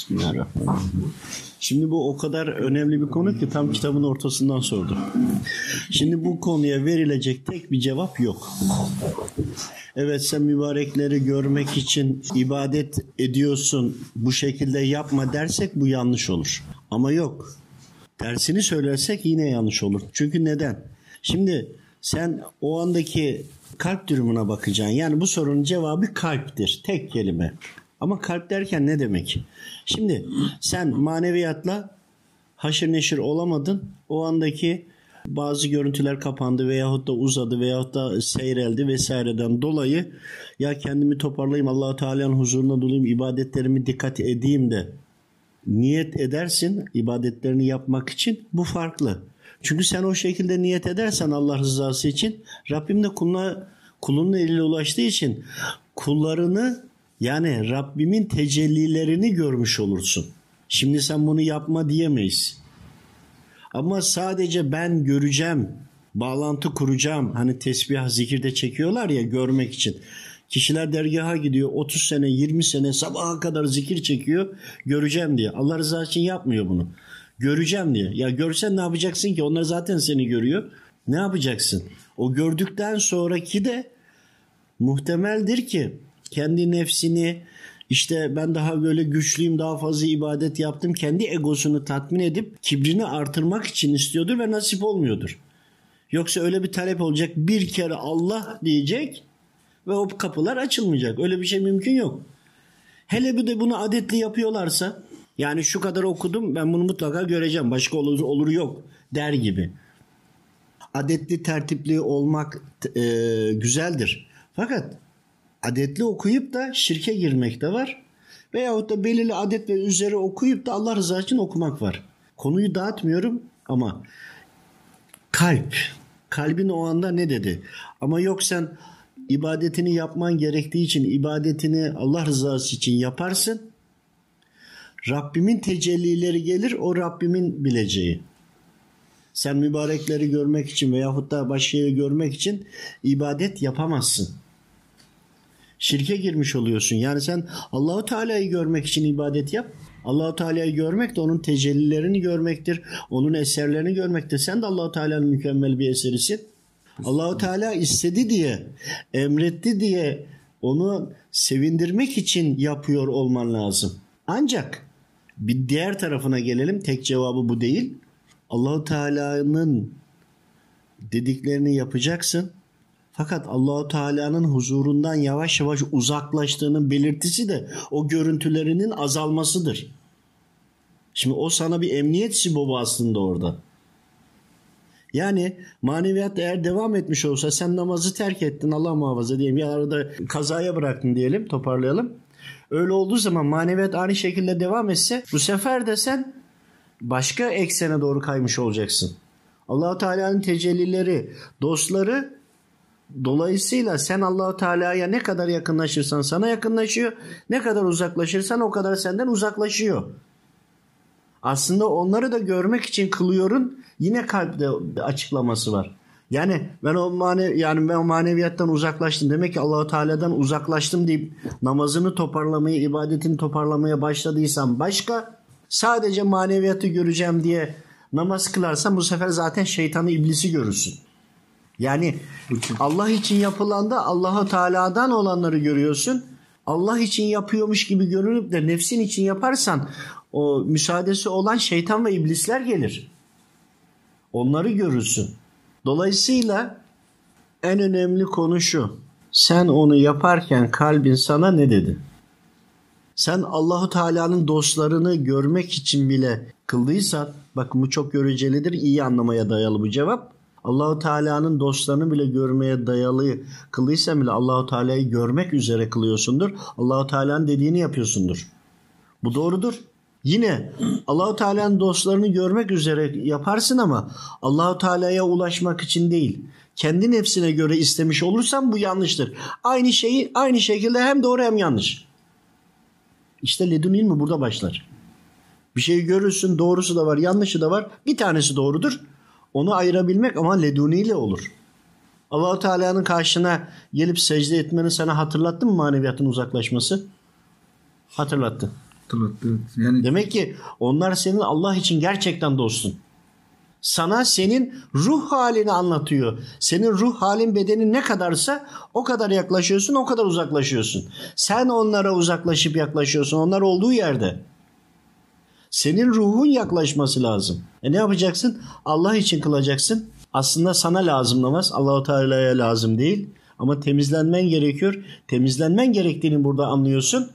Bismillahirrahmanirrahim. Şimdi bu o kadar önemli bir konu ki tam kitabın ortasından sordu. Şimdi bu konuya verilecek tek bir cevap yok. Evet sen mübarekleri görmek için ibadet ediyorsun bu şekilde yapma dersek bu yanlış olur. Ama yok. Tersini söylersek yine yanlış olur. Çünkü neden? Şimdi sen o andaki kalp durumuna bakacaksın. Yani bu sorunun cevabı kalptir. Tek kelime. Ama kalp derken ne demek? Şimdi sen maneviyatla haşır neşir olamadın. O andaki bazı görüntüler kapandı veyahut da uzadı veyahut da seyreldi vesaireden dolayı ya kendimi toparlayayım Allahu Teala'nın huzuruna dolayım ibadetlerimi dikkat edeyim de niyet edersin ibadetlerini yapmak için bu farklı. Çünkü sen o şekilde niyet edersen Allah rızası için Rabbim de kuluna, kulunun eliyle ulaştığı için kullarını yani Rabbimin tecellilerini görmüş olursun. Şimdi sen bunu yapma diyemeyiz. Ama sadece ben göreceğim, bağlantı kuracağım. Hani tesbih, zikirde çekiyorlar ya görmek için. Kişiler dergaha gidiyor 30 sene 20 sene sabaha kadar zikir çekiyor göreceğim diye. Allah rızası için yapmıyor bunu. Göreceğim diye. Ya görsen ne yapacaksın ki? Onlar zaten seni görüyor. Ne yapacaksın? O gördükten sonraki de muhtemeldir ki kendi nefsini işte ben daha böyle güçlüyüm daha fazla ibadet yaptım kendi egosunu tatmin edip kibrini artırmak için istiyordur ve nasip olmuyordur. Yoksa öyle bir talep olacak bir kere Allah diyecek ve o kapılar açılmayacak. Öyle bir şey mümkün yok. Hele bir de bunu adetli yapıyorlarsa yani şu kadar okudum ben bunu mutlaka göreceğim başka olur, olur yok der gibi. Adetli tertipli olmak e, güzeldir. Fakat adetli okuyup da şirke girmek de var. Veyahut da belirli adet ve üzeri okuyup da Allah rızası için okumak var. Konuyu dağıtmıyorum ama kalp, kalbin o anda ne dedi? Ama yok sen ibadetini yapman gerektiği için ibadetini Allah rızası için yaparsın. Rabbimin tecellileri gelir o Rabbimin bileceği. Sen mübarekleri görmek için veyahut da başka yeri görmek için ibadet yapamazsın. Şirke girmiş oluyorsun. Yani sen Allahu Teala'yı görmek için ibadet yap. Allahu Teala'yı görmek de onun tecellilerini görmektir. Onun eserlerini görmektir. Sen de Allahu Teala'nın mükemmel bir eserisin. Allahu Teala istedi diye, emretti diye onu sevindirmek için yapıyor olman lazım. Ancak bir diğer tarafına gelelim. Tek cevabı bu değil. Allahu Teala'nın dediklerini yapacaksın. Fakat Allahu Teala'nın huzurundan yavaş yavaş uzaklaştığının belirtisi de o görüntülerinin azalmasıdır. Şimdi o sana bir emniyet sibobu aslında orada. Yani maneviyat eğer devam etmiş olsa sen namazı terk ettin Allah muhafaza diyelim ya arada kazaya bıraktın diyelim toparlayalım. Öyle olduğu zaman maneviyat aynı şekilde devam etse bu sefer de sen başka eksene doğru kaymış olacaksın. Allahu Teala'nın tecellileri, dostları dolayısıyla sen Allahu Teala'ya ne kadar yakınlaşırsan sana yakınlaşıyor, ne kadar uzaklaşırsan o kadar senden uzaklaşıyor. Aslında onları da görmek için kılıyorun yine kalpte açıklaması var. Yani ben o mane yani ben o maneviyattan uzaklaştım. Demek ki Allahu Teala'dan uzaklaştım deyip namazını toparlamaya, ibadetini toparlamaya başladıysan başka sadece maneviyatı göreceğim diye namaz kılarsan bu sefer zaten şeytanı iblisi görürsün. Yani Allah için yapılanda Allahu Teala'dan olanları görüyorsun. Allah için yapıyormuş gibi görünüp de nefsin için yaparsan o müsaadesi olan şeytan ve iblisler gelir. Onları görürsün. Dolayısıyla en önemli konu şu. Sen onu yaparken kalbin sana ne dedi? Sen Allahu Teala'nın dostlarını görmek için bile kıldıysan, bak bu çok görecelidir, iyi anlamaya dayalı bu cevap. Allahu Teala'nın dostlarını bile görmeye dayalı kıldıysan bile Allahu Teala'yı görmek üzere kılıyorsundur. Allahu Teala'nın dediğini yapıyorsundur. Bu doğrudur. Yine Allahu Teala'nın dostlarını görmek üzere yaparsın ama Allahu Teala'ya ulaşmak için değil. Kendi nefsine göre istemiş olursan bu yanlıştır. Aynı şeyi aynı şekilde hem doğru hem yanlış. İşte ledun ilmi burada başlar. Bir şeyi görürsün doğrusu da var yanlışı da var. Bir tanesi doğrudur. Onu ayırabilmek ama leduniyle olur. Allahu Teala'nın karşına gelip secde etmeni sana hatırlattı mı maneviyatın uzaklaşması? Hatırlattı. Hatırlattı. Yani Demek ki onlar senin Allah için gerçekten dostun. Sana senin ruh halini anlatıyor. Senin ruh halin bedenin ne kadarsa o kadar yaklaşıyorsun, o kadar uzaklaşıyorsun. Sen onlara uzaklaşıp yaklaşıyorsun. Onlar olduğu yerde. Senin ruhun yaklaşması lazım. E ne yapacaksın? Allah için kılacaksın. Aslında sana lazım namaz. Allahu Teala'ya lazım değil. Ama temizlenmen gerekiyor. Temizlenmen gerektiğini burada anlıyorsun.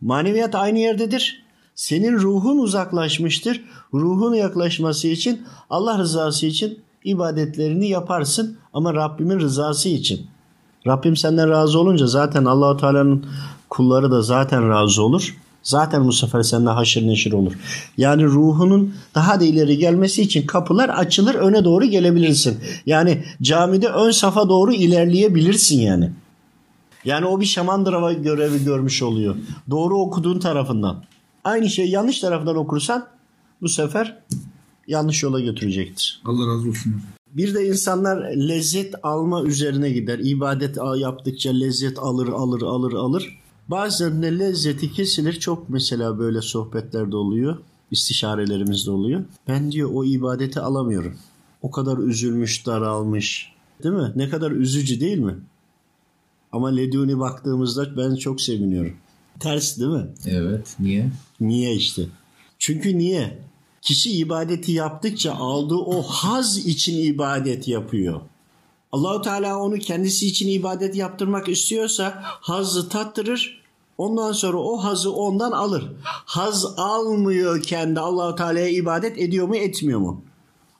Maneviyat aynı yerdedir. Senin ruhun uzaklaşmıştır. Ruhun yaklaşması için Allah rızası için ibadetlerini yaparsın ama Rabbimin rızası için. Rabbim senden razı olunca zaten Allahu Teala'nın kulları da zaten razı olur. Zaten bu sefer seninle haşır neşir olur. Yani ruhunun daha da ileri gelmesi için kapılar açılır öne doğru gelebilirsin. Yani camide ön safa doğru ilerleyebilirsin yani. Yani o bir şamandıra görevi görmüş oluyor. Doğru okuduğun tarafından. Aynı şeyi yanlış tarafından okursan bu sefer yanlış yola götürecektir. Allah razı olsun. Bir de insanlar lezzet alma üzerine gider. İbadet yaptıkça lezzet alır alır alır alır. Bazen de lezzeti kesilir. Çok mesela böyle sohbetlerde oluyor. istişarelerimizde oluyor. Ben diyor o ibadeti alamıyorum. O kadar üzülmüş, daralmış. Değil mi? Ne kadar üzücü değil mi? Ama Leduni baktığımızda ben çok seviniyorum. Ters değil mi? Evet. Niye? Niye işte? Çünkü niye? Kişi ibadeti yaptıkça aldığı o haz için ibadet yapıyor. Allahu Teala onu kendisi için ibadet yaptırmak istiyorsa hazzı tattırır. Ondan sonra o hazı ondan alır. Haz almıyor kendi Allahu Teala'ya ibadet ediyor mu etmiyor mu?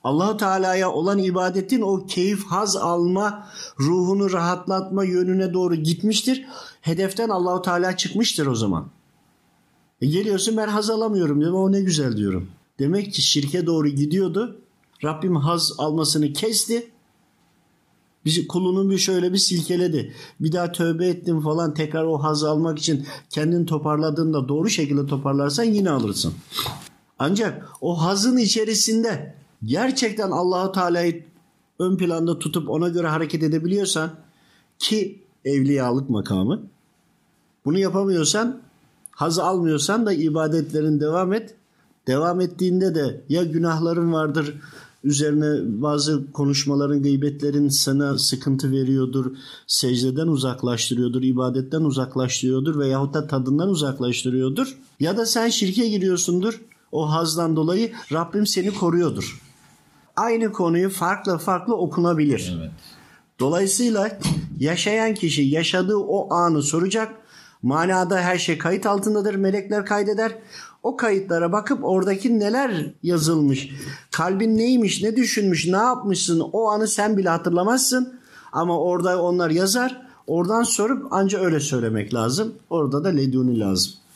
Allahu Teala'ya olan ibadetin o keyif, haz alma, ruhunu rahatlatma yönüne doğru gitmiştir. Hedeften Allahu Teala çıkmıştır o zaman. E geliyorsun ben haz alamıyorum diyorum. O ne güzel diyorum. Demek ki şirke doğru gidiyordu. Rabbim haz almasını kesti. Bizi kulunun bir şöyle bir silkeledi. Bir daha tövbe ettim falan tekrar o haz almak için kendini toparladığında doğru şekilde toparlarsan yine alırsın. Ancak o hazın içerisinde gerçekten Allahu Teala'yı ön planda tutup ona göre hareket edebiliyorsan ki evliyalık makamı bunu yapamıyorsan haz almıyorsan da ibadetlerin devam et. Devam ettiğinde de ya günahların vardır üzerine bazı konuşmaların, gıybetlerin sana sıkıntı veriyordur, secdeden uzaklaştırıyordur, ibadetten uzaklaştırıyordur veyahut da tadından uzaklaştırıyordur. Ya da sen şirke giriyorsundur. O hazdan dolayı Rabbim seni koruyordur. Aynı konuyu farklı farklı okunabilir. Evet. Dolayısıyla yaşayan kişi yaşadığı o anı soracak. Manada her şey kayıt altındadır. Melekler kaydeder. O kayıtlara bakıp oradaki neler yazılmış, kalbin neymiş, ne düşünmüş, ne yapmışsın o anı sen bile hatırlamazsın. Ama orada onlar yazar. Oradan sorup anca öyle söylemek lazım. Orada da leduni lazım.